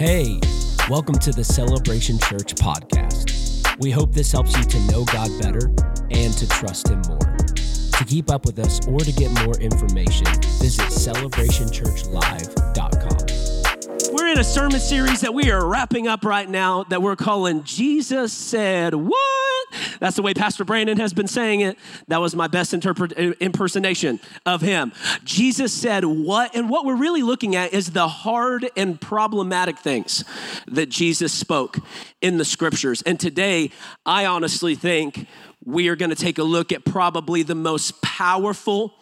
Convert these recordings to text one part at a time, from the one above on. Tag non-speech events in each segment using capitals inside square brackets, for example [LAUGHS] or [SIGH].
Hey, welcome to the Celebration Church podcast. We hope this helps you to know God better and to trust Him more. To keep up with us or to get more information, visit celebrationchurchlive.com. We're in a sermon series that we are wrapping up right now that we're calling Jesus Said What? That's the way Pastor Brandon has been saying it. That was my best impersonation of him. Jesus said what? And what we're really looking at is the hard and problematic things that Jesus spoke in the scriptures. And today, I honestly think we are going to take a look at probably the most powerful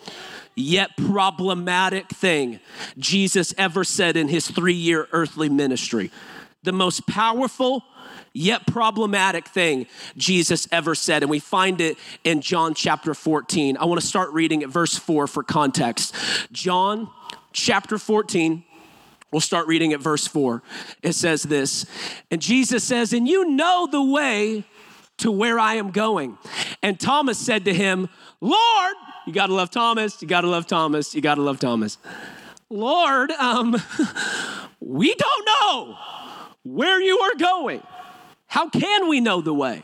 yet problematic thing Jesus ever said in his three year earthly ministry. The most powerful yet problematic thing Jesus ever said. And we find it in John chapter 14. I want to start reading at verse 4 for context. John chapter 14. We'll start reading at verse 4. It says this, and Jesus says, And you know the way to where I am going. And Thomas said to him, Lord, you gotta love Thomas, you gotta love Thomas, you gotta love Thomas. Lord, um, [LAUGHS] we don't know where you are going. How can we know the way?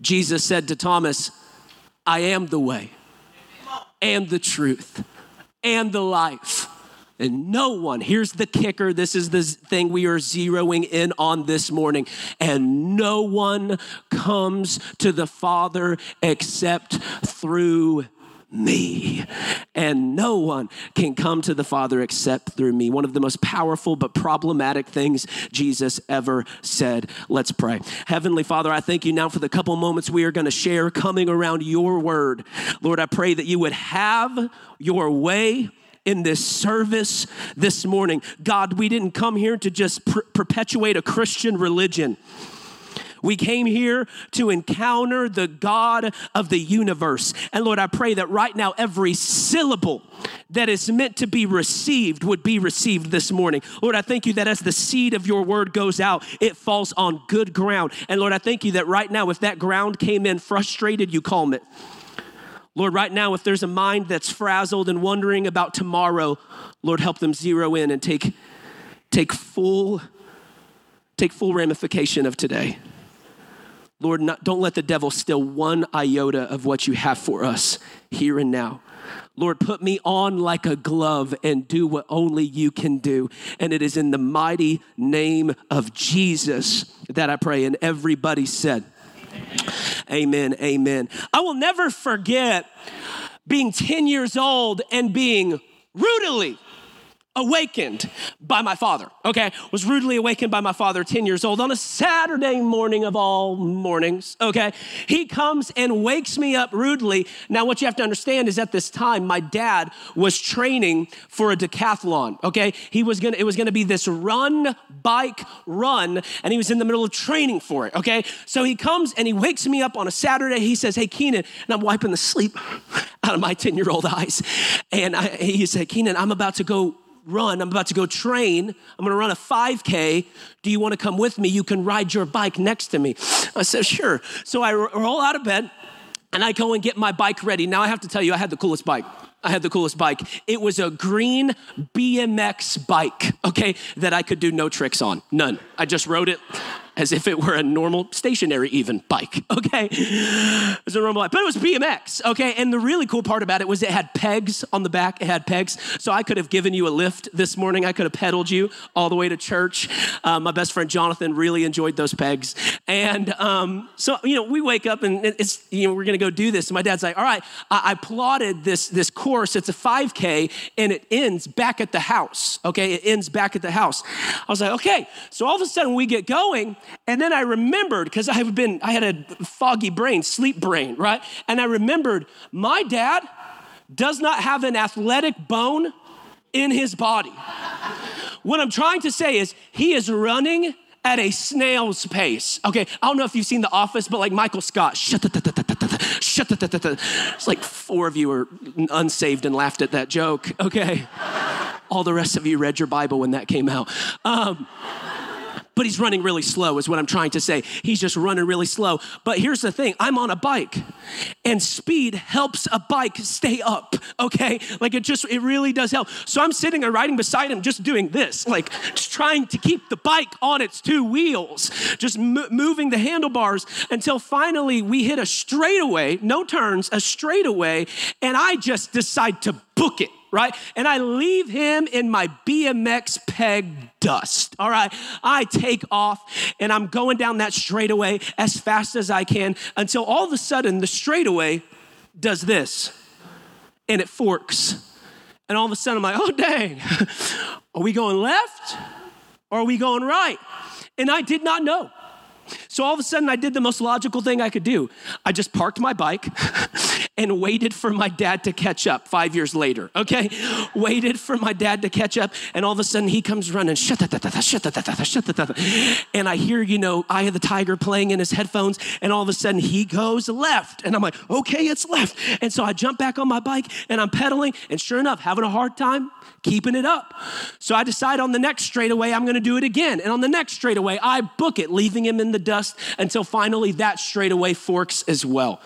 Jesus said to Thomas, I am the way and the truth and the life. And no one, here's the kicker, this is the thing we are zeroing in on this morning. And no one comes to the Father except through me. And no one can come to the Father except through me. One of the most powerful but problematic things Jesus ever said. Let's pray. Heavenly Father, I thank you now for the couple moments we are going to share coming around your word. Lord, I pray that you would have your way in this service this morning. God, we didn't come here to just per- perpetuate a Christian religion. We came here to encounter the God of the universe. And Lord, I pray that right now every syllable that is meant to be received would be received this morning. Lord, I thank you that as the seed of your word goes out, it falls on good ground. And Lord, I thank you that right now, if that ground came in frustrated, you calm it. Lord, right now, if there's a mind that's frazzled and wondering about tomorrow, Lord, help them zero in and take, take full, take full ramification of today. Lord, not, don't let the devil steal one iota of what you have for us here and now. Lord, put me on like a glove and do what only you can do. And it is in the mighty name of Jesus that I pray. And everybody said, Amen. Amen. I will never forget being 10 years old and being rudely awakened by my father. Okay, was rudely awakened by my father 10 years old on a Saturday morning of all mornings. Okay, he comes and wakes me up rudely. Now, what you have to understand is at this time, my dad was training for a decathlon. Okay, he was gonna, it was gonna be this run, bike, run, and he was in the middle of training for it. Okay, so he comes and he wakes me up on a Saturday. He says, Hey, Keenan, and I'm wiping the sleep [LAUGHS] out of my 10 year old eyes. And I, he said, Keenan, I'm about to go run. I'm about to go train. I'm going to run a 5K. Do you want to come with me? You can ride your bike next to me. I said, sure. So I roll out of bed and I go and get my bike ready. Now I have to tell you, I had the coolest bike. I had the coolest bike. It was a green BMX bike, okay, that I could do no tricks on. None. I just rode it as if it were a normal stationary even bike, [LAUGHS] okay? It was a normal bike, but it was BMX, okay? And the really cool part about it was it had pegs on the back, it had pegs. So I could have given you a lift this morning. I could have pedaled you all the way to church. Uh, my best friend Jonathan really enjoyed those pegs. And um, so, you know, we wake up and it's, you know, we're gonna go do this. And my dad's like, all right, I, I plotted this, this course. It's a 5K and it ends back at the house, okay? It ends back at the house. I was like, okay. So all of a sudden we get going and then I remembered, because I've been, I had a foggy brain, sleep brain, right? And I remembered my dad does not have an athletic bone in his body. What I'm trying to say is he is running at a snail's pace. Okay, I don't know if you've seen The Office, but like Michael Scott, shut the, shut the, It's like four of you are unsaved and laughed at that joke. Okay, all the rest of you read your Bible when that came out. Um, but he's running really slow, is what I'm trying to say. He's just running really slow. But here's the thing I'm on a bike, and speed helps a bike stay up, okay? Like it just, it really does help. So I'm sitting and riding beside him, just doing this, like just trying to keep the bike on its two wheels, just moving the handlebars until finally we hit a straightaway, no turns, a straightaway, and I just decide to book it right? And I leave him in my BMX peg dust, all right? I take off and I'm going down that straightaway as fast as I can until all of a sudden the straightaway does this and it forks. And all of a sudden I'm like, oh, dang, [LAUGHS] are we going left or are we going right? And I did not know. So all of a sudden, I did the most logical thing I could do. I just parked my bike [LAUGHS] and waited for my dad to catch up five years later, okay? waited for my dad to catch up, and all of a sudden he comes running, and I hear, you know, Eye of the Tiger playing in his headphones, and all of a sudden he goes left. And I'm like, okay, it's left. And so I jump back on my bike and I'm pedaling, and sure enough, having a hard time keeping it up. So I decide on the next straightaway, I'm gonna do it again. And on the next straightaway, I book it, leaving him in the dust until finally that straightaway forks as well.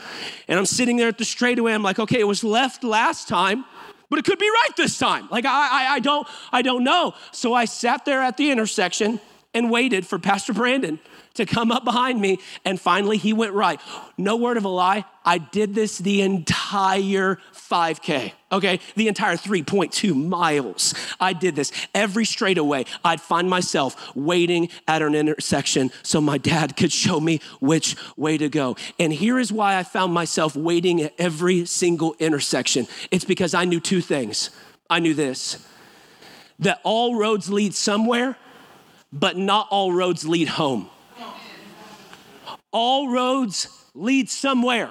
And I'm sitting there at the straightaway, I'm like, okay, it was left last time but it could be right this time. Like I, I, I, don't, I don't know. So I sat there at the intersection and waited for Pastor Brandon to come up behind me, and finally he went right. No word of a lie, I did this the entire 5K, okay? The entire 3.2 miles. I did this every straightaway. I'd find myself waiting at an intersection so my dad could show me which way to go. And here is why I found myself waiting at every single intersection it's because I knew two things. I knew this that all roads lead somewhere, but not all roads lead home. All roads lead somewhere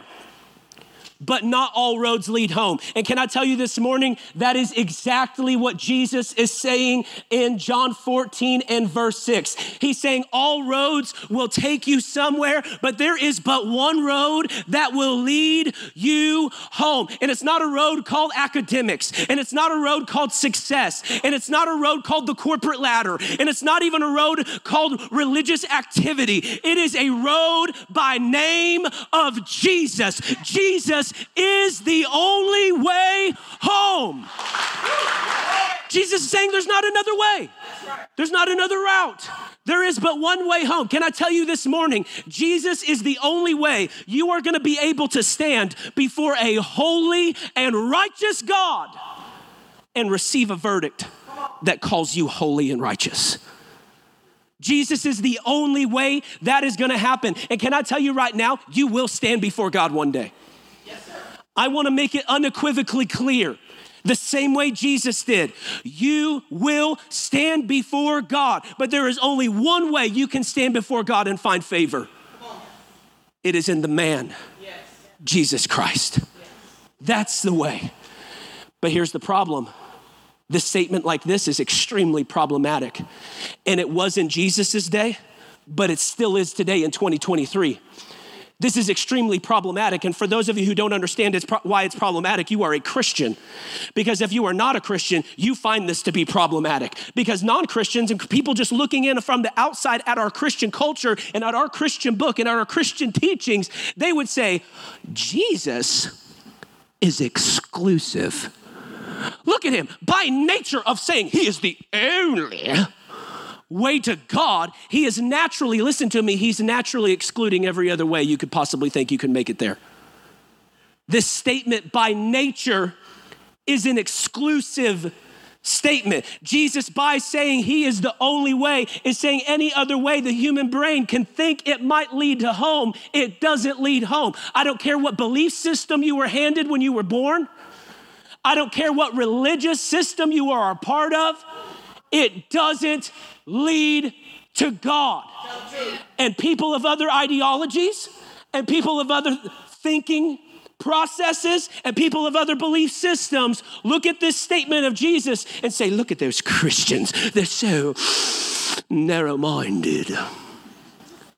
but not all roads lead home. And can I tell you this morning, that is exactly what Jesus is saying in John 14 and verse 6. He's saying, All roads will take you somewhere, but there is but one road that will lead you home. And it's not a road called academics, and it's not a road called success, and it's not a road called the corporate ladder, and it's not even a road called religious activity. It is a road by name of Jesus. Jesus is the only way home. Jesus is saying there's not another way. There's not another route. There is but one way home. Can I tell you this morning? Jesus is the only way you are going to be able to stand before a holy and righteous God and receive a verdict that calls you holy and righteous. Jesus is the only way that is going to happen. And can I tell you right now, you will stand before God one day. I want to make it unequivocally clear. The same way Jesus did. You will stand before God, but there is only one way you can stand before God and find favor. It is in the man, yes. Jesus Christ. Yes. That's the way. But here's the problem this statement like this is extremely problematic. And it was in Jesus' day, but it still is today in 2023. This is extremely problematic. And for those of you who don't understand it's pro- why it's problematic, you are a Christian. Because if you are not a Christian, you find this to be problematic. Because non Christians and people just looking in from the outside at our Christian culture and at our Christian book and at our Christian teachings, they would say, Jesus is exclusive. Look at him. By nature of saying he is the only way to God, he is naturally, listen to me, he's naturally excluding every other way you could possibly think you can make it there. This statement by nature is an exclusive statement. Jesus, by saying he is the only way, is saying any other way the human brain can think it might lead to home, it doesn't lead home. I don't care what belief system you were handed when you were born, I don't care what religious system you are a part of, it doesn't lead to God. And people of other ideologies and people of other thinking processes and people of other belief systems look at this statement of Jesus and say, Look at those Christians. They're so narrow minded.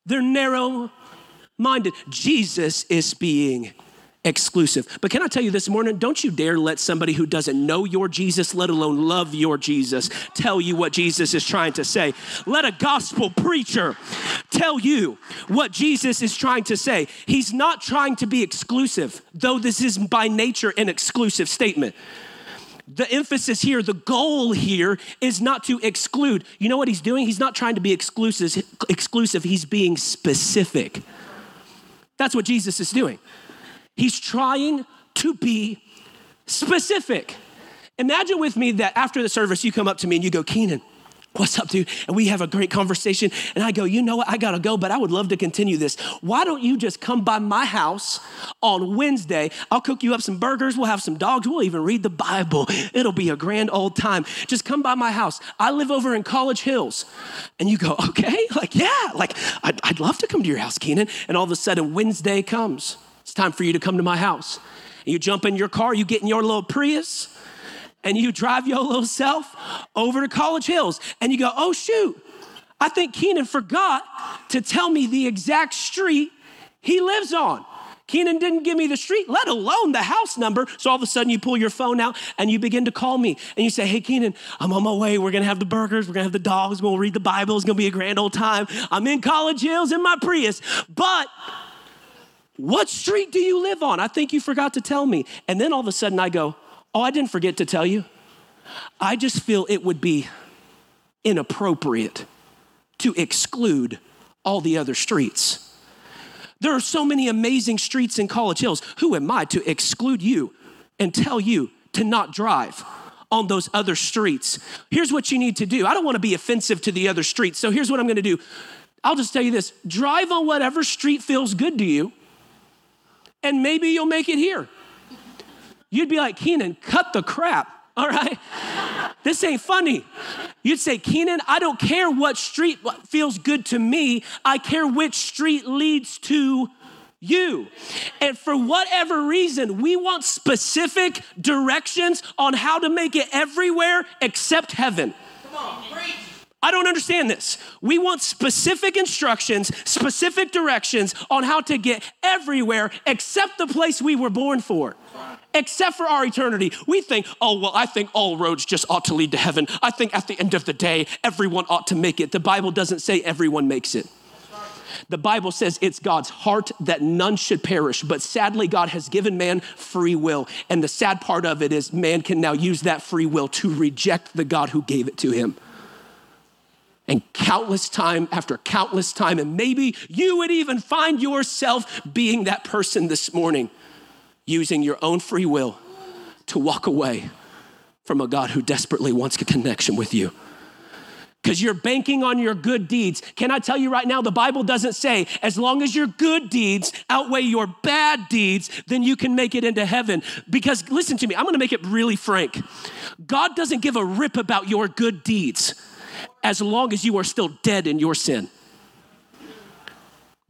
They're narrow minded. Jesus is being exclusive. But can I tell you this morning, don't you dare let somebody who doesn't know your Jesus, let alone love your Jesus, tell you what Jesus is trying to say. Let a gospel preacher tell you what Jesus is trying to say. He's not trying to be exclusive, though this is by nature an exclusive statement. The emphasis here, the goal here is not to exclude. You know what he's doing? He's not trying to be exclusive, exclusive. He's being specific. That's what Jesus is doing. He's trying to be specific. Imagine with me that after the service, you come up to me and you go, Keenan, What's up, dude? And we have a great conversation. And I go, You know what? I gotta go, but I would love to continue this. Why don't you just come by my house on Wednesday? I'll cook you up some burgers. We'll have some dogs. We'll even read the Bible. It'll be a grand old time. Just come by my house. I live over in College Hills. And you go, Okay, [LAUGHS] like, yeah, like, I'd, I'd love to come to your house, Keenan. And all of a sudden, Wednesday comes. It's time for you to come to my house. And you jump in your car, you get in your little Prius and you drive your [LAUGHS] little self over to College Hills and you go, oh, shoot, I think Keenan forgot to tell me the exact street he lives on. Keenan didn't give me the street, let alone the house number. So all of a sudden you pull your phone out and you begin to call me and you say, Hey, Keenan, I'm on my way. We're gonna have the burgers, we're gonna have the dogs, we'll read the Bible. It's gonna be a grand old time. I'm in College Hills in my Prius, but what street do you live on? I think you forgot to tell me. And then all of a sudden I go, Oh, I didn't forget to tell you. I just feel it would be inappropriate to exclude all the other streets. There are so many amazing streets in College Hills. Who am I to exclude you and tell you to not drive? on those other streets. Here's what you need to do. I don't want to be offensive to the other streets. So here's what I'm going to do. I'll just tell you this drive on whatever street feels good to you, and maybe you'll make it here you'd be like, Keenan, cut the crap, [LAUGHS] all right? this ain't funny. You'd say, Keenan, I don't care what street feels good to me, I care which street leads to you. And for whatever reason, we want specific directions on how to make it everywhere except heaven. Come on, preach. I don't understand this. We want specific instructions, specific directions on how to get everywhere except the place we were born for except for our eternity. We think, oh, well, I think all roads just ought to lead to heaven. I think at the end of the day, everyone ought to make it. The Bible doesn't say everyone makes it. The Bible says it's God's heart that none should perish, but sadly, God has given man free will. And the sad part of it is, man can now use that free will to reject the God who gave it to him. And countless time after countless time, and maybe you would even find yourself being that person this morning using your own free will to walk away from a God who desperately wants a connection with you. Because you're banking on your good deeds. Can I tell you right now, the Bible doesn't say as long as your good deeds outweigh your bad deeds, then you can make it into heaven. Because listen to me, I'm gonna make it really frank. God doesn't give a rip about your good deeds as long as you are still dead in your sin.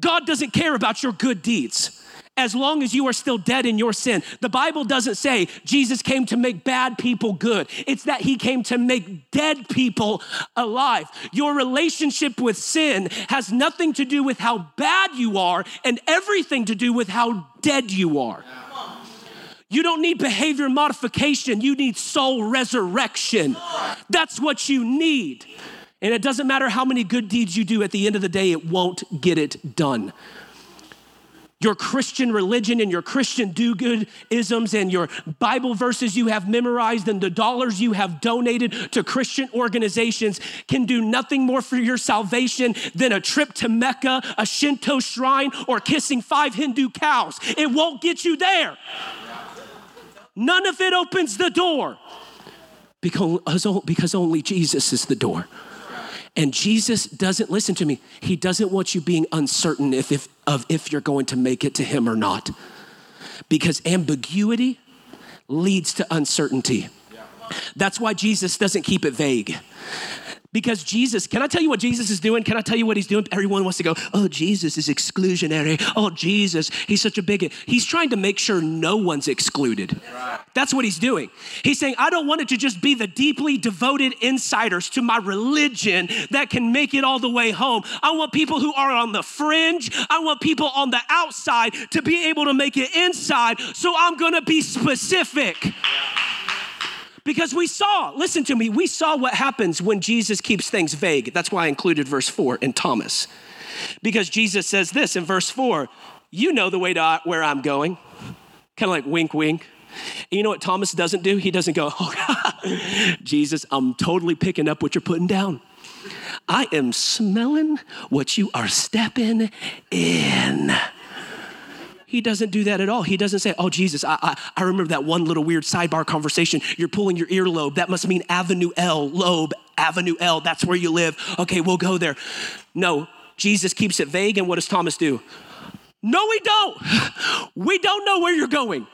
God doesn't care about your good deeds as long as you are still dead in your sin. The Bible doesn't say Jesus came to make bad people good, it's that he came to make dead people alive. Your relationship with sin has nothing to do with how bad you are and everything to do with how dead you are. You don't need behavior modification, you need soul resurrection. That's what you need. And it doesn't matter how many good deeds you do, at the end of the day, it won't get it done your Christian religion and your Christian do good isms and your Bible verses you have memorized and the dollars you have donated to Christian organizations can do nothing more for your salvation than a trip to Mecca, a Shinto shrine, or kissing five Hindu cows. It won't get you there. None of it opens the door because, only Jesus is the door. And Jesus doesn't, listen to me, he doesn't want you being uncertain if, if, of if you're going to make it to him or not. Because ambiguity leads to uncertainty. That's why Jesus doesn't keep it vague. Because Jesus, can I tell you what Jesus is doing? Can I tell you what he's doing? Everyone wants to go, oh, Jesus is exclusionary. Oh, Jesus, he's such a bigot. He's trying to make sure no one's excluded. That's what he's doing. He's saying, I don't want it to just be the deeply devoted insiders to my religion that can make it all the way home. I want people who are on the fringe, I want people on the outside to be able to make it inside. So I'm gonna be specific. Yeah. Because we saw, listen to me, we saw what happens when Jesus keeps things vague. That's why I included verse 4 in Thomas. Because Jesus says this in verse 4 You know the way to uh, where I'm going. Kind of like wink, wink. And you know what Thomas doesn't do? He doesn't go, Oh, [LAUGHS] Jesus, I'm totally picking up what you're putting down. I am smelling what you are stepping in. He doesn't do that at all. He doesn't say, Oh, Jesus, I, I, I, remember that one little weird sidebar conversation. You're pulling your earlobe. That must mean Avenue L, lobe, Avenue L. That's where you live. Okay, we'll go there. No, Jesus keeps it vague. And what does Thomas do? No, we don't. [LAUGHS] We don't know where you're going.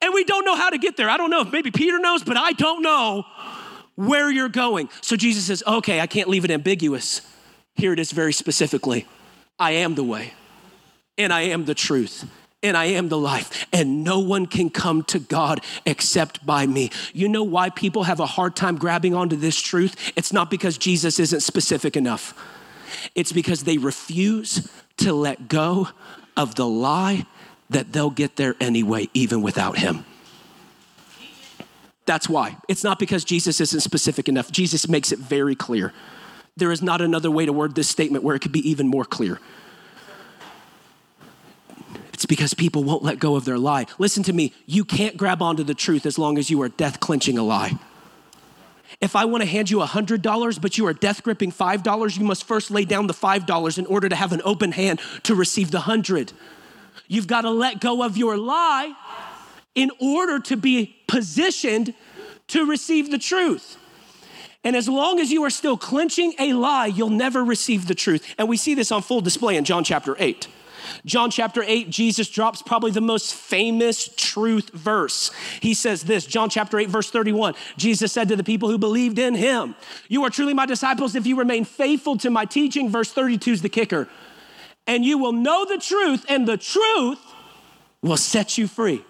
And we don't know how to get there. I don't know if maybe Peter knows, but I don't know where you're going. So Jesus says, Okay, I can't leave it ambiguous. Here it is very specifically I am the way, and I am the truth, and I am the life, and no one can come to God except by me. You know why people have a hard time grabbing onto this truth? It's not because Jesus isn't specific enough, it's because they refuse to let go of the lie that they'll get there anyway, even without Him. That's why. It's not because Jesus isn't specific enough. Jesus makes it very clear. There is not another way to word this statement where it could be even more clear. It's because people won't let go of their lie. Listen to me, you can't grab onto the truth as long as you are death clenching a lie. If I want to hand you $100, but you are death gripping $5, you must first lay down the $5 in order to have an open hand to receive the 100. You've got to let go of your lie in order to be positioned to receive the truth. And as long as you are still clenching a lie, you'll never receive the truth. And we see this on full display in John chapter 8. John chapter 8, Jesus drops probably the most famous truth verse. He says this, John chapter 8, verse 31. Jesus said to the people who believed in him, You are truly my disciples if you remain faithful to my teaching. Verse 32 is the kicker. And you will know the truth, and the truth will set you free.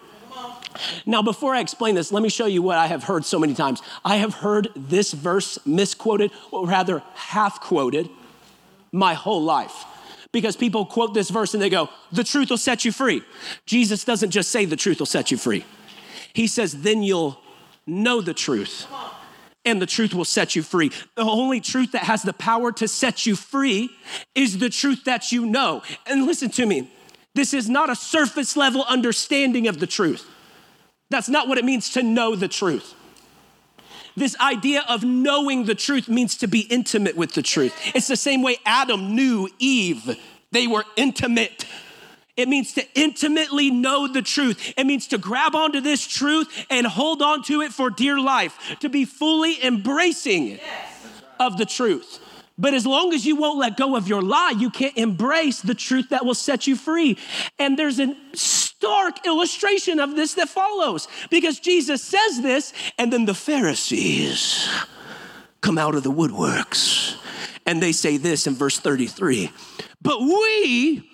Now, before I explain this, let me show you what I have heard so many times. I have heard this verse misquoted, or rather half quoted, my whole life because people quote this verse and they go, The truth will set you free. Jesus doesn't just say the truth will set you free, He says, Then you'll know the truth. And the truth will set you free. The only truth that has the power to set you free is the truth that you know. And listen to me, this is not a surface level understanding of the truth. That's not what it means to know the truth. This idea of knowing the truth means to be intimate with the truth. It's the same way Adam knew Eve, they were intimate. It means to intimately know the truth. It means to grab onto this truth and hold on to it for dear life, to be fully embracing yes. of the truth. But as long as you won't let go of your lie, you can't embrace the truth that will set you free. And there's a stark illustration of this that follows because Jesus says this, and then the Pharisees come out of the woodworks and they say this in verse 33 But we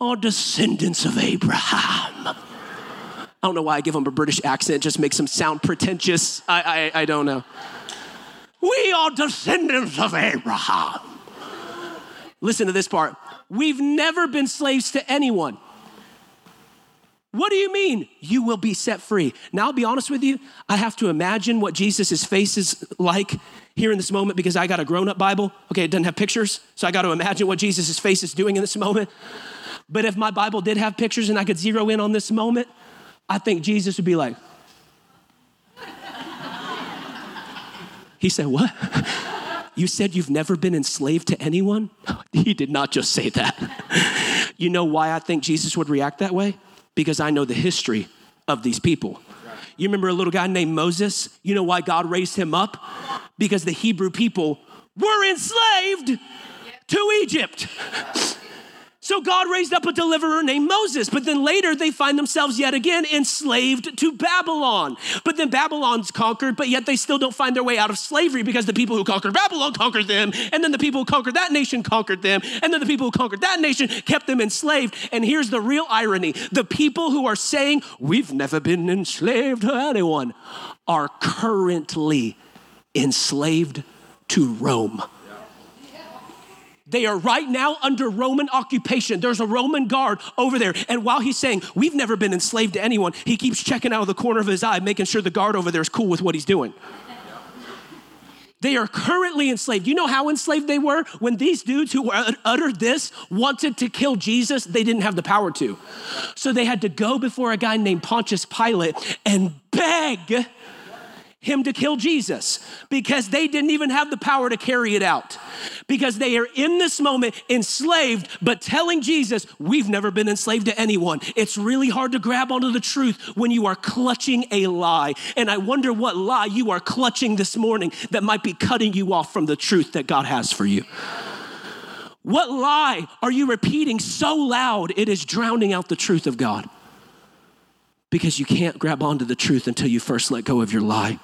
are descendants of Abraham. I don't know why I give them a British accent, just makes them sound pretentious. I, I, I don't know. We are descendants of Abraham. Listen to this part. We've never been slaves to anyone. What do you mean? You will be set free. Now, I'll be honest with you, I have to imagine what Jesus' face is like here in this moment because I got a grown up Bible. Okay, it doesn't have pictures, so I got to imagine what Jesus' face is doing in this moment. But if my Bible did have pictures and I could zero in on this moment, I think Jesus would be like, [LAUGHS] He said, What? You said you've never been enslaved to anyone? [LAUGHS] He did not just say that. [LAUGHS] You know why I think Jesus would react that way? Because I know the history of these people. You remember a little guy named Moses? You know why God raised him up? Because the Hebrew people were enslaved to Egypt. So God raised up a deliverer named Moses, but then later they find themselves yet again enslaved to Babylon. But then Babylon's conquered, but yet they still don't find their way out of slavery because the people who conquered Babylon conquered them, and then the people who conquered that nation conquered them, and then the people who conquered that nation kept them enslaved. And here's the real irony the people who are saying, We've never been enslaved to anyone, are currently enslaved to Rome. They are right now under Roman occupation. There's a Roman guard over there. And while he's saying, We've never been enslaved to anyone, he keeps checking out of the corner of his eye, making sure the guard over there is cool with what he's doing. They are currently enslaved. You know how enslaved they were? When these dudes who uttered this wanted to kill Jesus, they didn't have the power to. So they had to go before a guy named Pontius Pilate and beg him to kill Jesus because they didn't even have the power to carry it out. Because they are in this moment enslaved, but telling Jesus, We've never been enslaved to anyone. It's really hard to grab onto the truth when you are clutching a lie. And I wonder what lie you are clutching this morning that might be cutting you off from the truth that God has for you. What lie are you repeating so loud it is drowning out the truth of God? Because you can't grab onto the truth until you first let go of your lie.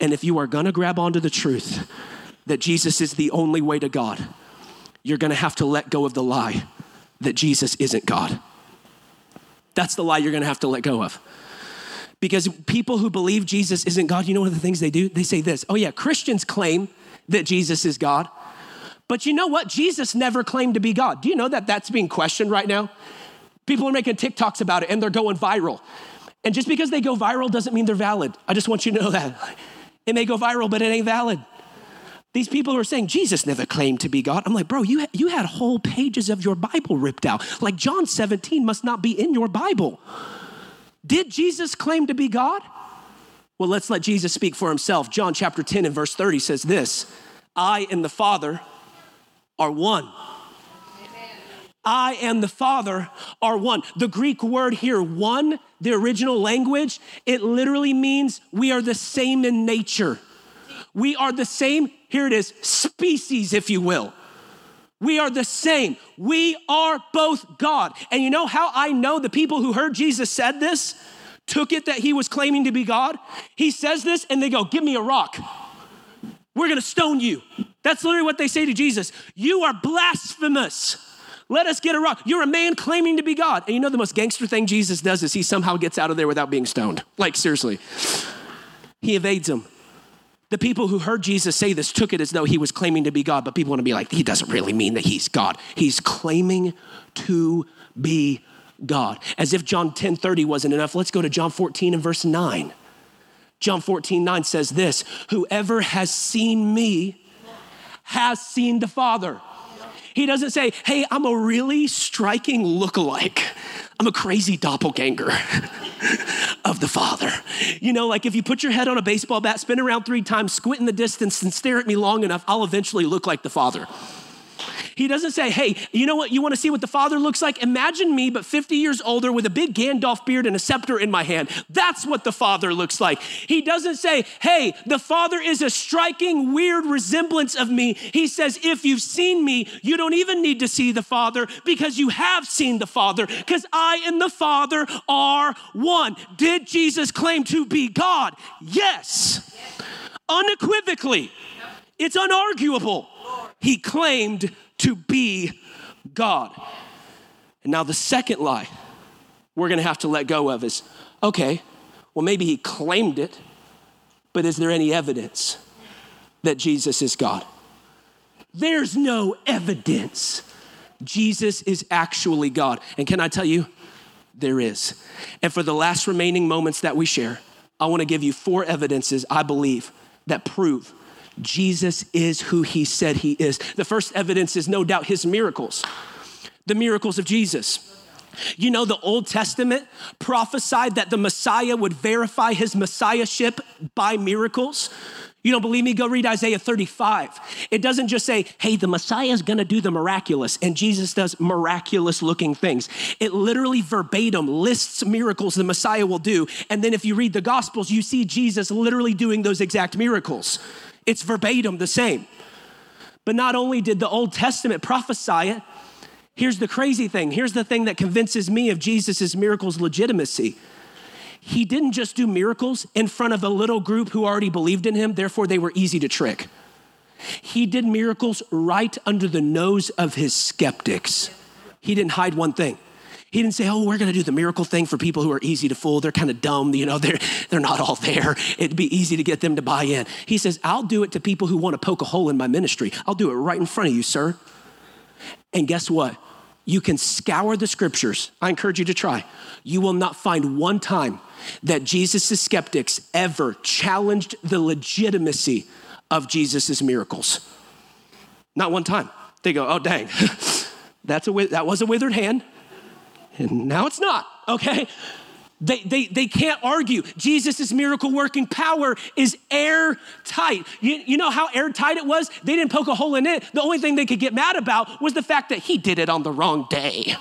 And if you are gonna grab onto the truth that Jesus is the only way to God, you're gonna have to let go of the lie that Jesus isn't God. That's the lie you're gonna have to let go of. Because people who believe Jesus isn't God, you know one of the things they do? They say this oh, yeah, Christians claim that Jesus is God. But you know what? Jesus never claimed to be God. Do you know that that's being questioned right now? People are making TikToks about it and they're going viral. And just because they go viral doesn't mean they're valid. I just want you to know that. It may go viral, but it ain't valid. These people are saying Jesus never claimed to be God. I'm like, bro, you, you had whole pages of your Bible ripped out. Like John 17 must not be in your Bible. Did Jesus claim to be God? Well, let's let Jesus speak for himself. John chapter 10 and verse 30 says this I and the Father are one. I and the Father are one. The Greek word here, one, the original language, it literally means we are the same in nature. We are the same, here it is, species, if you will. We are the same. We are both God. And you know how I know the people who heard Jesus said this took it that he was claiming to be God? He says this and they go, Give me a rock. We're gonna stone you. That's literally what they say to Jesus. You are blasphemous. Let us get a rock. You're a man claiming to be God. And you know the most gangster thing Jesus does is he somehow gets out of there without being stoned. Like, seriously. He evades them. The people who heard Jesus say this took it as though he was claiming to be God, but people want to be like, he doesn't really mean that he's God. He's claiming to be God. As if John 10 30 wasn't enough, let's go to John 14 and verse 9. John 14 9 says this Whoever has seen me has seen the Father. He doesn't say, hey, I'm a really striking look-alike. I'm a crazy doppelganger [LAUGHS] of the Father. You know, like if you put your head on a baseball bat, spin around three times, squint in the distance, and stare at me long enough, I'll eventually look like the Father. He doesn't say, hey, you know what? You want to see what the Father looks like? Imagine me, but 50 years older with a big Gandalf beard and a scepter in my hand. That's what the Father looks like. He doesn't say, hey, the Father is a striking, weird resemblance of me. He says, if you've seen me, you don't even need to see the Father because you have seen the Father, because I and the Father are one. Did Jesus claim to be God? Yes. Unequivocally. It's unarguable. He claimed to be God. And now the second lie we're gonna have to let go of is okay, well, maybe he claimed it, but is there any evidence that Jesus is God? There's no evidence Jesus is actually God. And can I tell you, there is. And for the last remaining moments that we share, I wanna give you four evidences I believe that prove Jesus is who he said he is. The first evidence is no doubt his miracles, the miracles of Jesus. You know, the Old Testament prophesied that the Messiah would verify his messiahship by miracles. You don't believe me? Go read Isaiah 35. It doesn't just say, hey, the Messiah is gonna do the miraculous, and Jesus does miraculous looking things. It literally verbatim lists miracles the Messiah will do. And then if you read the Gospels, you see Jesus literally doing those exact miracles. It's verbatim the same. But not only did the Old Testament prophesy it, Here's the crazy thing. Here's the thing that convinces me of Jesus' miracles' legitimacy. He didn't just do miracles in front of a little group who already believed in him, therefore they were easy to trick. He did miracles right under the nose of his skeptics. He didn't hide one thing. He didn't say, "Oh, we're going to do the miracle thing for people who are easy to fool. They're kind of dumb, you know. They're they're not all there. It'd be easy to get them to buy in." He says, "I'll do it to people who want to poke a hole in my ministry. I'll do it right in front of you, sir." And guess what? You can scour the scriptures. I encourage you to try. You will not find one time that Jesus' skeptics ever challenged the legitimacy of Jesus' miracles. Not one time. They go, oh, dang, [LAUGHS] that's a, that was a withered hand, and [LAUGHS] now it's not, okay? They, they, they can't argue. Jesus' miracle working power is airtight. You, you know how airtight it was? They didn't poke a hole in it. The only thing they could get mad about was the fact that he did it on the wrong day.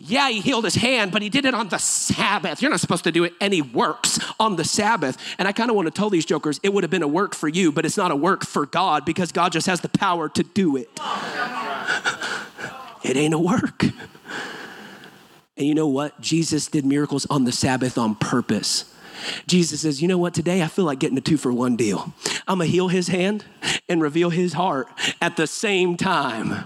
Yeah, he healed his hand, but he did it on the Sabbath. You're not supposed to do it any works on the Sabbath. And I kind of want to tell these jokers it would have been a work for you, but it's not a work for God because God just has the power to do it. [LAUGHS] it ain't a work. And you know what? Jesus did miracles on the Sabbath on purpose. Jesus says, You know what? Today I feel like getting a two for one deal. I'm going to heal his hand and reveal his heart at the same time.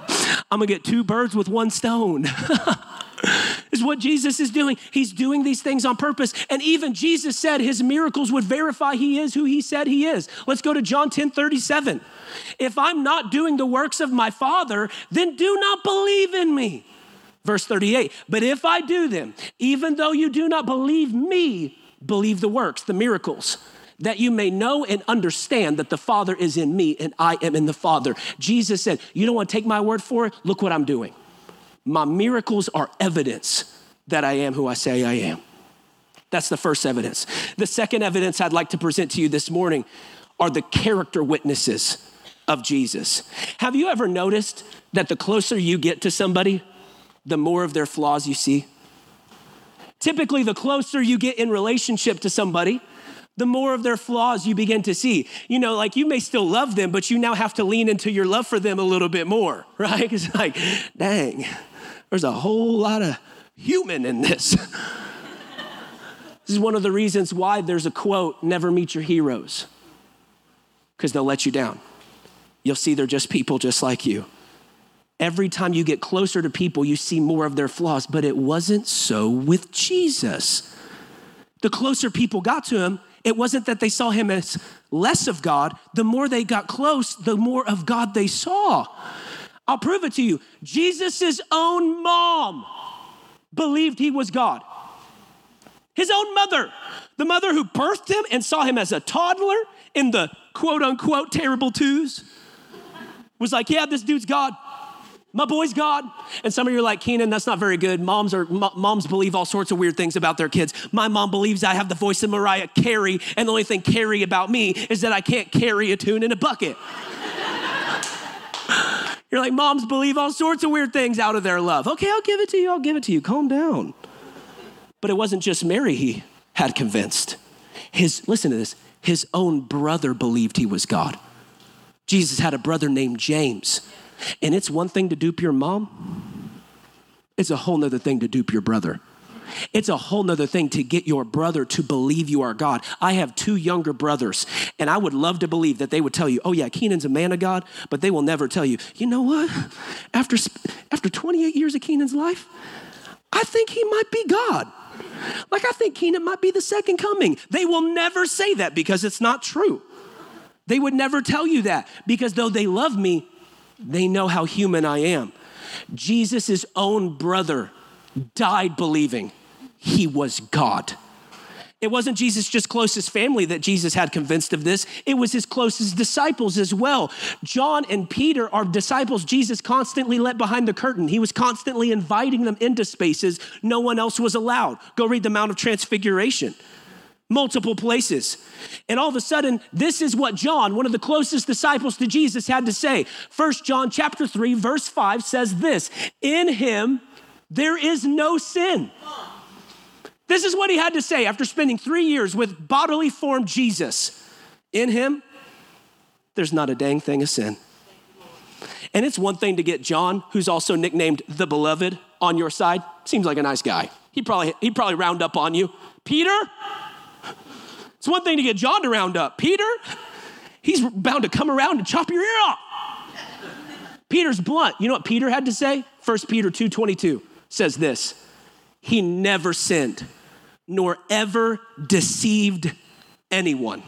I'm going to get two birds with one stone. [LAUGHS] is what Jesus is doing. He's doing these things on purpose. And even Jesus said his miracles would verify he is who he said he is. Let's go to John 10 37. If I'm not doing the works of my Father, then do not believe in me. Verse 38 But if I do them, even though you do not believe me, believe the works, the miracles, that you may know and understand that the Father is in me and I am in the Father. Jesus said, You don't want to take my word for it? Look what I'm doing. My miracles are evidence that I am who I say I am. That's the first evidence. The second evidence I'd like to present to you this morning are the character witnesses of Jesus. Have you ever noticed that the closer you get to somebody, the more of their flaws you see. Typically, the closer you get in relationship to somebody, the more of their flaws you begin to see. You know, like you may still love them, but you now have to lean into your love for them a little bit more, [LAUGHS] right? It's like, dang, there's a whole lot of human in this. [LAUGHS] this is one of the reasons why there's a quote never meet your heroes, because they'll let you down. You'll see they're just people just like you. Every time you get closer to people, you see more of their flaws, but it wasn't so with Jesus. The closer people got to him, it wasn't that they saw him as less of God. The more they got close, the more of God they saw. I'll prove it to you. Jesus' own mom believed he was God. His own mother, the mother who birthed him and saw him as a toddler in the quote unquote terrible twos, was like, Yeah, this dude's God. My boy's God. And some of you are like, Keenan, that's not very good. Moms are moms believe all sorts of weird things about their kids. My mom believes I have the voice of Mariah Carey, and the only thing Carey about me is that I can't carry a tune in a bucket. [LAUGHS] You're like, moms believe all sorts of weird things out of their love. Okay, I'll give it to you. I'll give it to you. Calm down. But it wasn't just Mary he had convinced. His, listen to this, his own brother believed he was God. Jesus had a brother named James. And it's one thing to dupe your mom, it's a whole nother thing to dupe your brother. It's a whole nother thing to get your brother to believe you are God. I have two younger brothers, and I would love to believe that they would tell you, oh, yeah, Keenan's a man of God, but they will never tell you, you know what? After, after 28 years of Keenan's life, I think he might be God. Like, I think Keenan might be the second coming. They will never say that because it's not true. They would never tell you that because though they love me, they know how human I am. Jesus' own brother died believing he was God. It wasn't Jesus' just closest family that Jesus had convinced of this. It was his closest disciples as well. John and Peter are disciples Jesus constantly let behind the curtain. He was constantly inviting them into spaces no one else was allowed. Go read the Mount of Transfiguration multiple places. And all of a sudden, this is what John, one of the closest disciples to Jesus, had to say. First John chapter 3, verse 5 says this: In him there is no sin. This is what he had to say after spending three years with bodily form Jesus. In him, there's not a dang thing of sin. And it's one thing to get John, who's also nicknamed the beloved, on your side. Seems like a nice guy. He'd probably, he'd probably round up on you. Peter? It's one thing to get John to round up. Peter? He's bound to come around and chop your ear off. Peter's blunt. You know what Peter had to say? 1 Peter 2:22 says this. He never sinned, nor ever deceived anyone.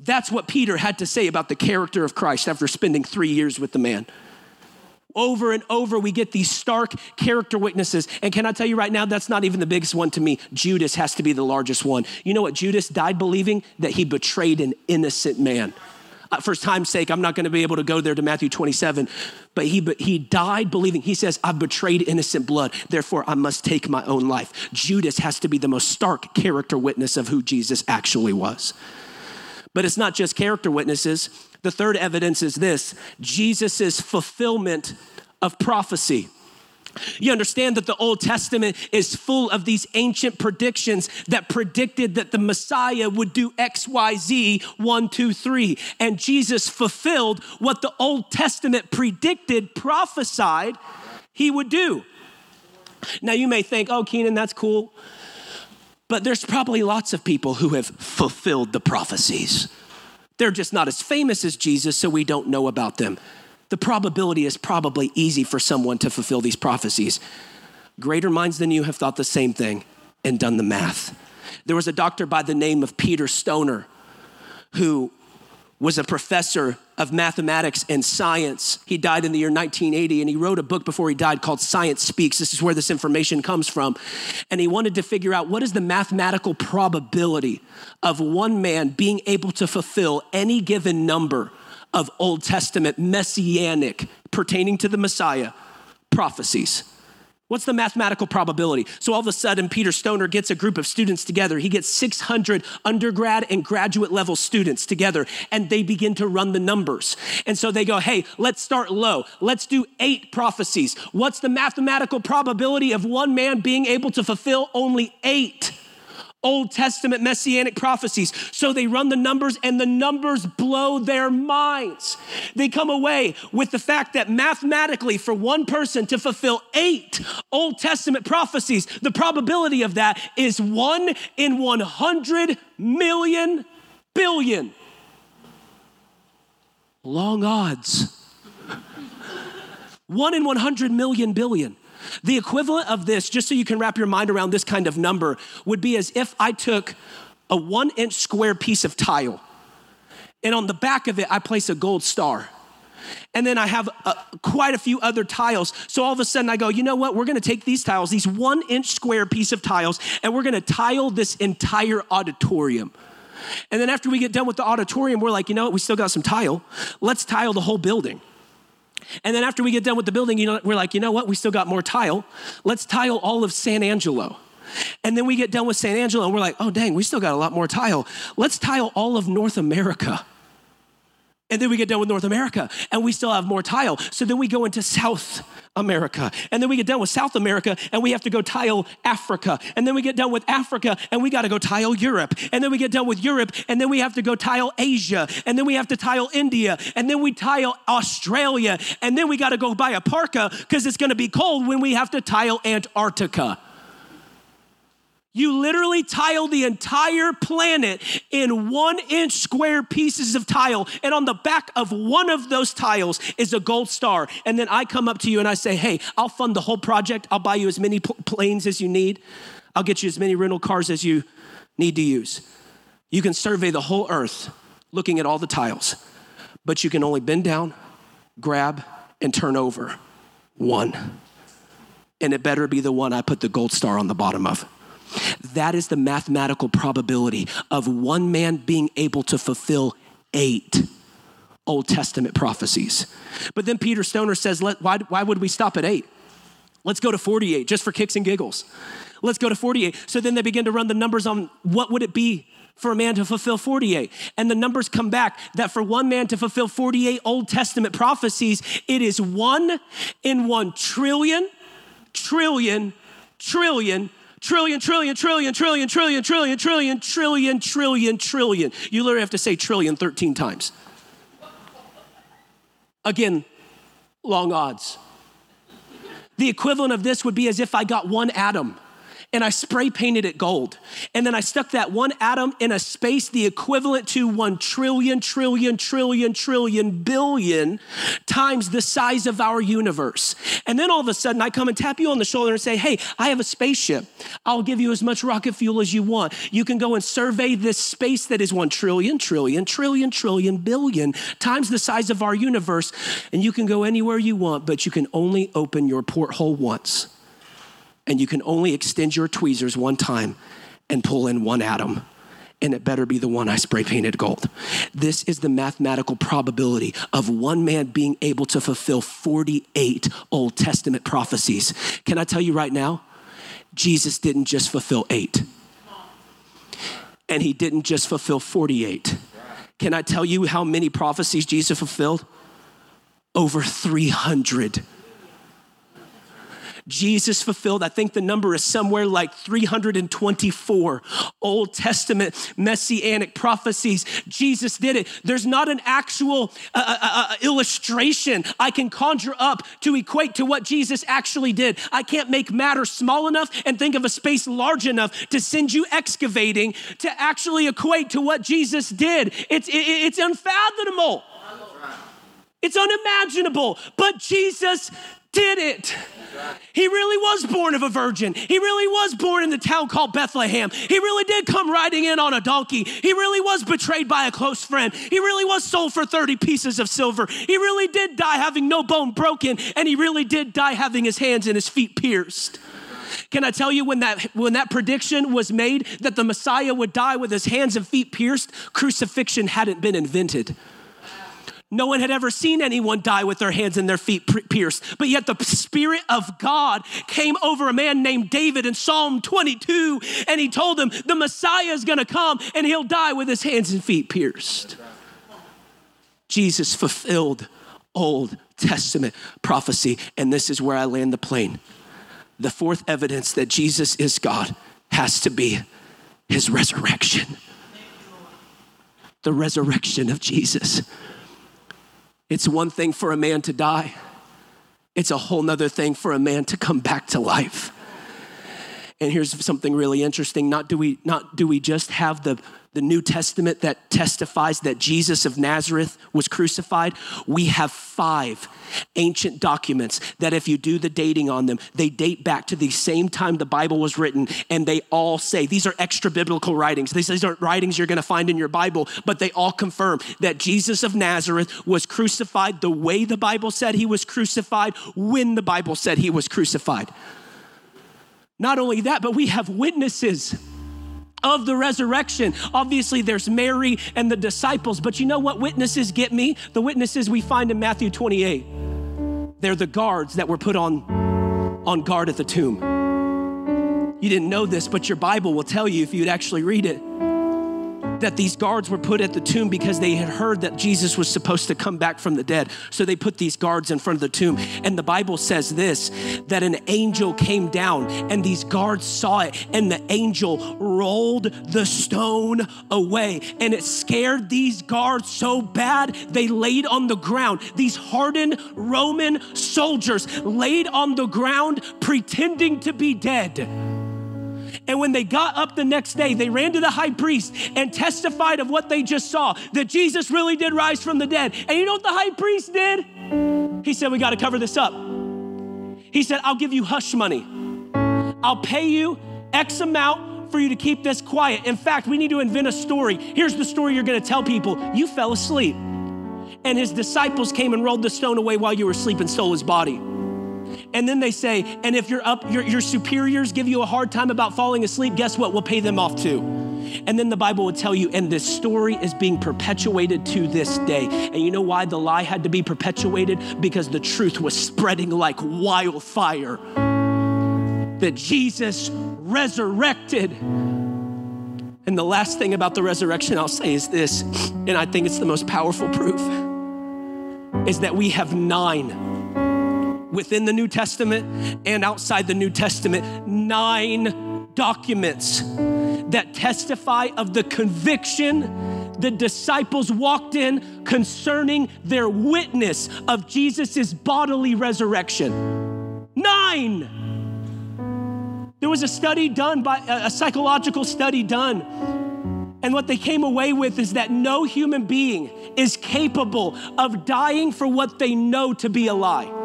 That's what Peter had to say about the character of Christ after spending three years with the man. Over and over, we get these stark character witnesses. And can I tell you right now, that's not even the biggest one to me. Judas has to be the largest one. You know what? Judas died believing that he betrayed an innocent man. Uh, for time's sake, I'm not going to be able to go there to Matthew 27, but he, but he died believing, he says, I've betrayed innocent blood, therefore I must take my own life. Judas has to be the most stark character witness of who Jesus actually was. But it's not just character witnesses. The third evidence is this Jesus' fulfillment of prophecy. You understand that the Old Testament is full of these ancient predictions that predicted that the Messiah would do X, Y, Z, one, two, three. And Jesus fulfilled what the Old Testament predicted, prophesied he would do. Now you may think, oh, Keenan, that's cool. But there's probably lots of people who have fulfilled the prophecies. They're just not as famous as Jesus, so we don't know about them the probability is probably easy for someone to fulfill these prophecies. Greater minds than you have thought the same thing and done the math. There was a doctor by the name of Peter Stoner who was a professor of mathematics and science. He died in the year 1980 and he wrote a book before he died called Science Speaks. This is where this information comes from. And he wanted to figure out what is the mathematical probability of one man being able to fulfill any given number of Old Testament messianic pertaining to the Messiah prophecies. What's the mathematical probability? So all of a sudden, Peter Stoner gets a group of students together. He gets 600 undergrad and graduate level students together, and they begin to run the numbers. And so they go, hey, let's start low. Let's do eight prophecies. What's the mathematical probability of one man being able to fulfill only eight? Old Testament messianic prophecies. So they run the numbers and the numbers blow their minds. They come away with the fact that mathematically, for one person to fulfill eight Old Testament prophecies, the probability of that is one in 100 million billion. Long odds. [LAUGHS] one in 100 million billion. The equivalent of this, just so you can wrap your mind around this kind of number, would be as if I took a one inch square piece of tile and on the back of it, I place a gold star. And then I have uh, quite a few other tiles. So all of a sudden I go, you know what? We're gonna take these tiles, these one inch square piece of tiles, and we're gonna tile this entire auditorium. And then after we get done with the auditorium, we're like, you know what? We still got some tile. Let's tile the whole building. And then after we get done with the building, you know, we're like, you know what? We still got more tile. Let's tile all of San Angelo. And then we get done with San Angelo and we're like, oh, dang, we still got a lot more tile. Let's tile all of North America. And then we get done with North America and we still have more tile. So then we go into South America. And then we get done with South America and we have to go tile Africa. And then we get done with Africa and we got to go tile Europe. And then we get done with Europe and then we have to go tile Asia. And then we have to tile India. And then we tile Australia. And then we got to go buy a parka because it's going to be cold when we have to tile Antarctica. You literally tile the entire planet in one inch square pieces of tile. And on the back of one of those tiles is a gold star. And then I come up to you and I say, Hey, I'll fund the whole project. I'll buy you as many pl- planes as you need. I'll get you as many rental cars as you need to use. You can survey the whole earth looking at all the tiles, but you can only bend down, grab, and turn over one. And it better be the one I put the gold star on the bottom of. That is the mathematical probability of one man being able to fulfill eight Old Testament prophecies. But then Peter Stoner says, why, why would we stop at eight? Let's go to 48 just for kicks and giggles. Let's go to 48. So then they begin to run the numbers on what would it be for a man to fulfill 48. And the numbers come back that for one man to fulfill 48 Old Testament prophecies, it is one in one trillion, trillion, trillion, trillion, trillion, trillion, trillion, trillion, trillion, trillion, trillion, trillion, trillion. You literally have to say trillion 13 times. Again, long odds. The equivalent of this would be as if I got one atom and I spray painted it gold. And then I stuck that one atom in a space the equivalent to one trillion, trillion, trillion, trillion, billion times the size of our universe. And then all of a sudden I come and tap you on the shoulder and say, Hey, I have a spaceship. I'll give you as much rocket fuel as you want. You can go and survey this space that is one trillion, trillion, trillion, trillion, billion times the size of our universe. And you can go anywhere you want, but you can only open your porthole once and you can only extend your tweezers one time and pull in one atom. And it better be the one I spray painted gold. This is the mathematical probability of one man being able to fulfill 48 Old Testament prophecies. Can I tell you right now? Jesus didn't just fulfill eight, and he didn't just fulfill 48. Can I tell you how many prophecies Jesus fulfilled? Over 300. Jesus fulfilled, I think the number is somewhere like 324 Old Testament messianic prophecies. Jesus did it. There's not an actual uh, uh, uh, uh, illustration I can conjure up to equate to what Jesus actually did. I can't make matter small enough and think of a space large enough to send you excavating to actually equate to what Jesus did. It's, it, it's unfathomable. It's unimaginable, but Jesus did it. He really was born of a virgin. He really was born in the town called Bethlehem. He really did come riding in on a donkey. He really was betrayed by a close friend. He really was sold for 30 pieces of silver. He really did die having no bone broken, and he really did die having his hands and his feet pierced. Can I tell you when that when that prediction was made that the Messiah would die with his hands and feet pierced, crucifixion hadn't been invented. No one had ever seen anyone die with their hands and their feet pierced. But yet the Spirit of God came over a man named David in Psalm 22, and he told him, The Messiah is gonna come and he'll die with his hands and feet pierced. Jesus fulfilled Old Testament prophecy, and this is where I land the plane. The fourth evidence that Jesus is God has to be his resurrection. The resurrection of Jesus. It's one thing for a man to die, it's a whole nother thing for a man to come back to life. And here's something really interesting. Not do we, not do we just have the the New Testament that testifies that Jesus of Nazareth was crucified, we have five ancient documents that, if you do the dating on them, they date back to the same time the Bible was written, and they all say these are extra biblical writings. These aren't writings you're going to find in your Bible, but they all confirm that Jesus of Nazareth was crucified the way the Bible said he was crucified when the Bible said he was crucified. Not only that, but we have witnesses of the resurrection. Obviously, there's Mary and the disciples, but you know what witnesses get me? The witnesses we find in Matthew 28. They're the guards that were put on, on guard at the tomb. You didn't know this, but your Bible will tell you if you'd actually read it that these guards were put at the tomb because they had heard that Jesus was supposed to come back from the dead. So they put these guards in front of the tomb. And the Bible says this that an angel came down and these guards saw it, and the angel rolled the stone away. And it scared these guards so bad they laid on the ground. These hardened Roman soldiers laid on the ground pretending to be dead. And when they got up the next day, they ran to the high priest and testified of what they just saw that Jesus really did rise from the dead. And you know what the high priest did? He said, We got to cover this up. He said, I'll give you hush money. I'll pay you X amount for you to keep this quiet. In fact, we need to invent a story. Here's the story you're going to tell people you fell asleep, and his disciples came and rolled the stone away while you were asleep and stole his body. And then they say, and if you're up, your, your superiors give you a hard time about falling asleep, guess what? We'll pay them off too. And then the Bible would tell you, and this story is being perpetuated to this day. And you know why the lie had to be perpetuated? Because the truth was spreading like wildfire. That Jesus resurrected. And the last thing about the resurrection I'll say is this, and I think it's the most powerful proof, is that we have nine within the New Testament and outside the New Testament, nine documents that testify of the conviction the disciples walked in concerning their witness of Jesus' bodily resurrection. Nine. There was a study done by a psychological study done. And what they came away with is that no human being is capable of dying for what they know to be a lie.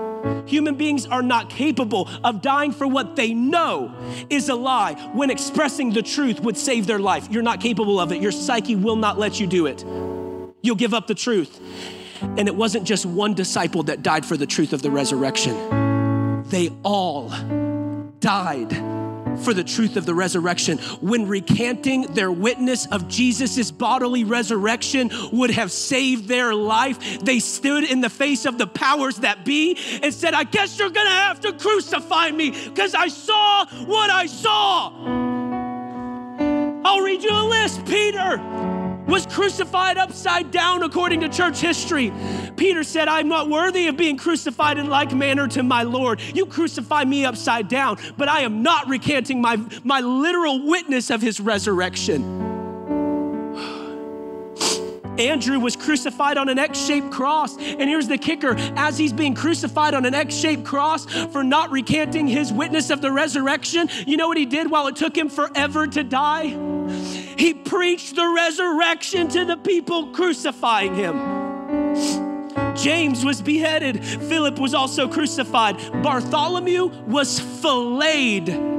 Human beings are not capable of dying for what they know is a lie when expressing the truth would save their life. You're not capable of it. Your psyche will not let you do it. You'll give up the truth. And it wasn't just one disciple that died for the truth of the resurrection, they all died for the truth of the resurrection. When recanting their witness of Jesus' bodily resurrection would have saved their life, they stood in the face of the powers that be and said, I guess you're gonna have to crucify me because I saw what I saw. I'll read you a list. Peter was crucified upside down according to church history. Peter said, I'm not worthy of being crucified in like manner to my Lord. You crucify me upside down, but I am not recanting my, my literal witness of his resurrection. Andrew was crucified on an X shaped cross. And here's the kicker as he's being crucified on an X shaped cross for not recanting his witness of the resurrection, you know what he did while it took him forever to die? He preached the resurrection to the people crucifying him. James was beheaded. Philip was also crucified. Bartholomew was filleted.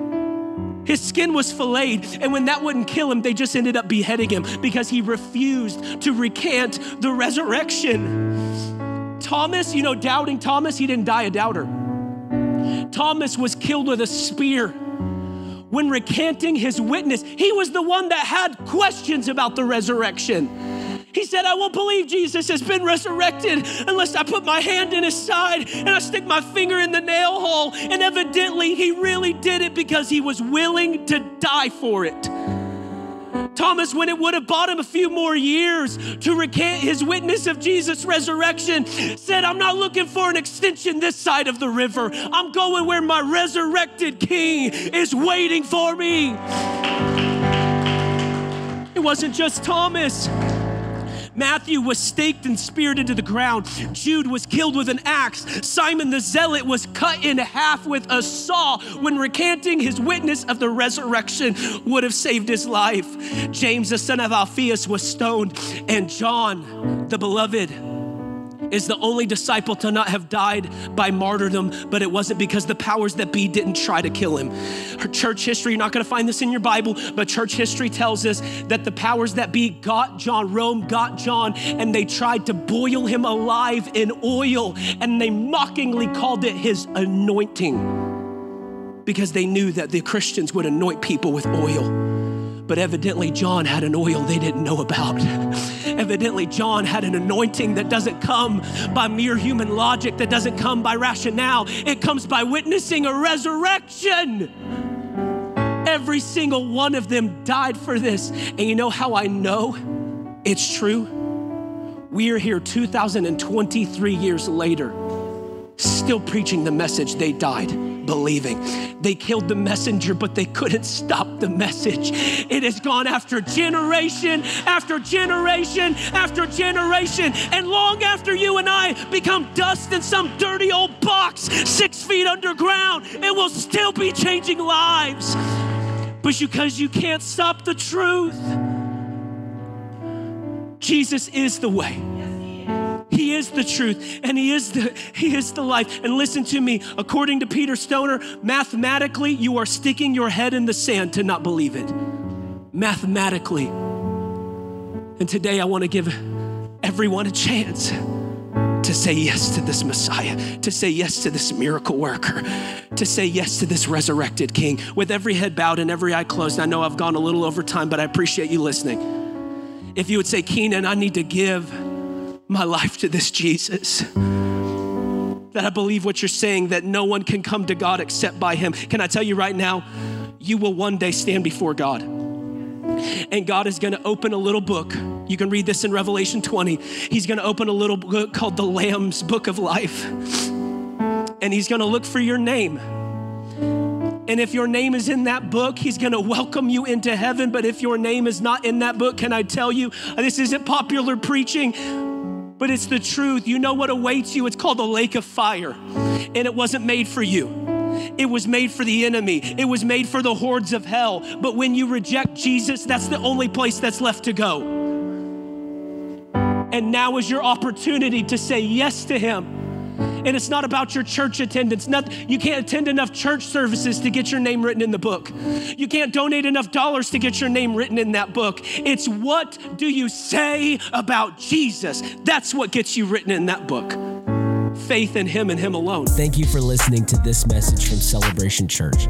His skin was filleted, and when that wouldn't kill him, they just ended up beheading him because he refused to recant the resurrection. Thomas, you know, doubting Thomas, he didn't die a doubter. Thomas was killed with a spear. When recanting his witness, he was the one that had questions about the resurrection. He said, I won't believe Jesus has been resurrected unless I put my hand in his side and I stick my finger in the nail hole. And evidently, he really did it because he was willing to die for it. Thomas, when it would have bought him a few more years to recant his witness of Jesus' resurrection, said, I'm not looking for an extension this side of the river. I'm going where my resurrected king is waiting for me. It wasn't just Thomas. Matthew was staked and speared into the ground. Jude was killed with an axe. Simon the Zealot was cut in half with a saw when recanting his witness of the resurrection would have saved his life. James, the son of Alphaeus, was stoned. And John, the beloved, is the only disciple to not have died by martyrdom, but it wasn't because the powers that be didn't try to kill him. Her church history, you're not gonna find this in your Bible, but church history tells us that the powers that be got John, Rome got John, and they tried to boil him alive in oil, and they mockingly called it his anointing because they knew that the Christians would anoint people with oil. But evidently, John had an oil they didn't know about. [LAUGHS] evidently, John had an anointing that doesn't come by mere human logic, that doesn't come by rationale. It comes by witnessing a resurrection. Every single one of them died for this. And you know how I know it's true? We are here 2023 years later, still preaching the message they died believing. They killed the messenger, but they couldn't stop the message. It has gone after generation after generation after generation. And long after you and I become dust in some dirty old box six feet underground, it will still be changing lives. But because you can't stop the truth, Jesus is the way. He is the truth and he is the he is the life. And listen to me, according to Peter Stoner, mathematically you are sticking your head in the sand to not believe it. Mathematically. And today I want to give everyone a chance to say yes to this Messiah, to say yes to this miracle worker, to say yes to this resurrected King. With every head bowed and every eye closed, I know I've gone a little over time, but I appreciate you listening. If you would say, Keenan, I need to give my life to this Jesus. That I believe what you're saying, that no one can come to God except by Him. Can I tell you right now, you will one day stand before God. And God is gonna open a little book. You can read this in Revelation 20. He's gonna open a little book called the Lamb's Book of Life. And He's gonna look for your name And if your name is in that book, he's to welcome you into heaven. But if your name is not in that book, can I tell you, this isn't popular preaching, but it's the truth. You know what awaits you? It's called the lake of fire. And it wasn't made for you. It was made for the enemy. It was made for the hordes of hell. But when you reject Jesus, that's the only place that's left to go. And now is your opportunity to say yes to him. And it's not about your church attendance. Not, you can't attend enough church services to get your name written in the book. You can't donate enough dollars to get your name written in that book. It's what do you say about Jesus? That's what gets you written in that book. Faith in Him and Him alone. Thank you for listening to this message from Celebration Church.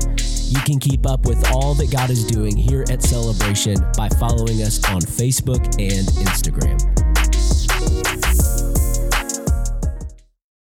You can keep up with all that God is doing here at Celebration by following us on Facebook and Instagram.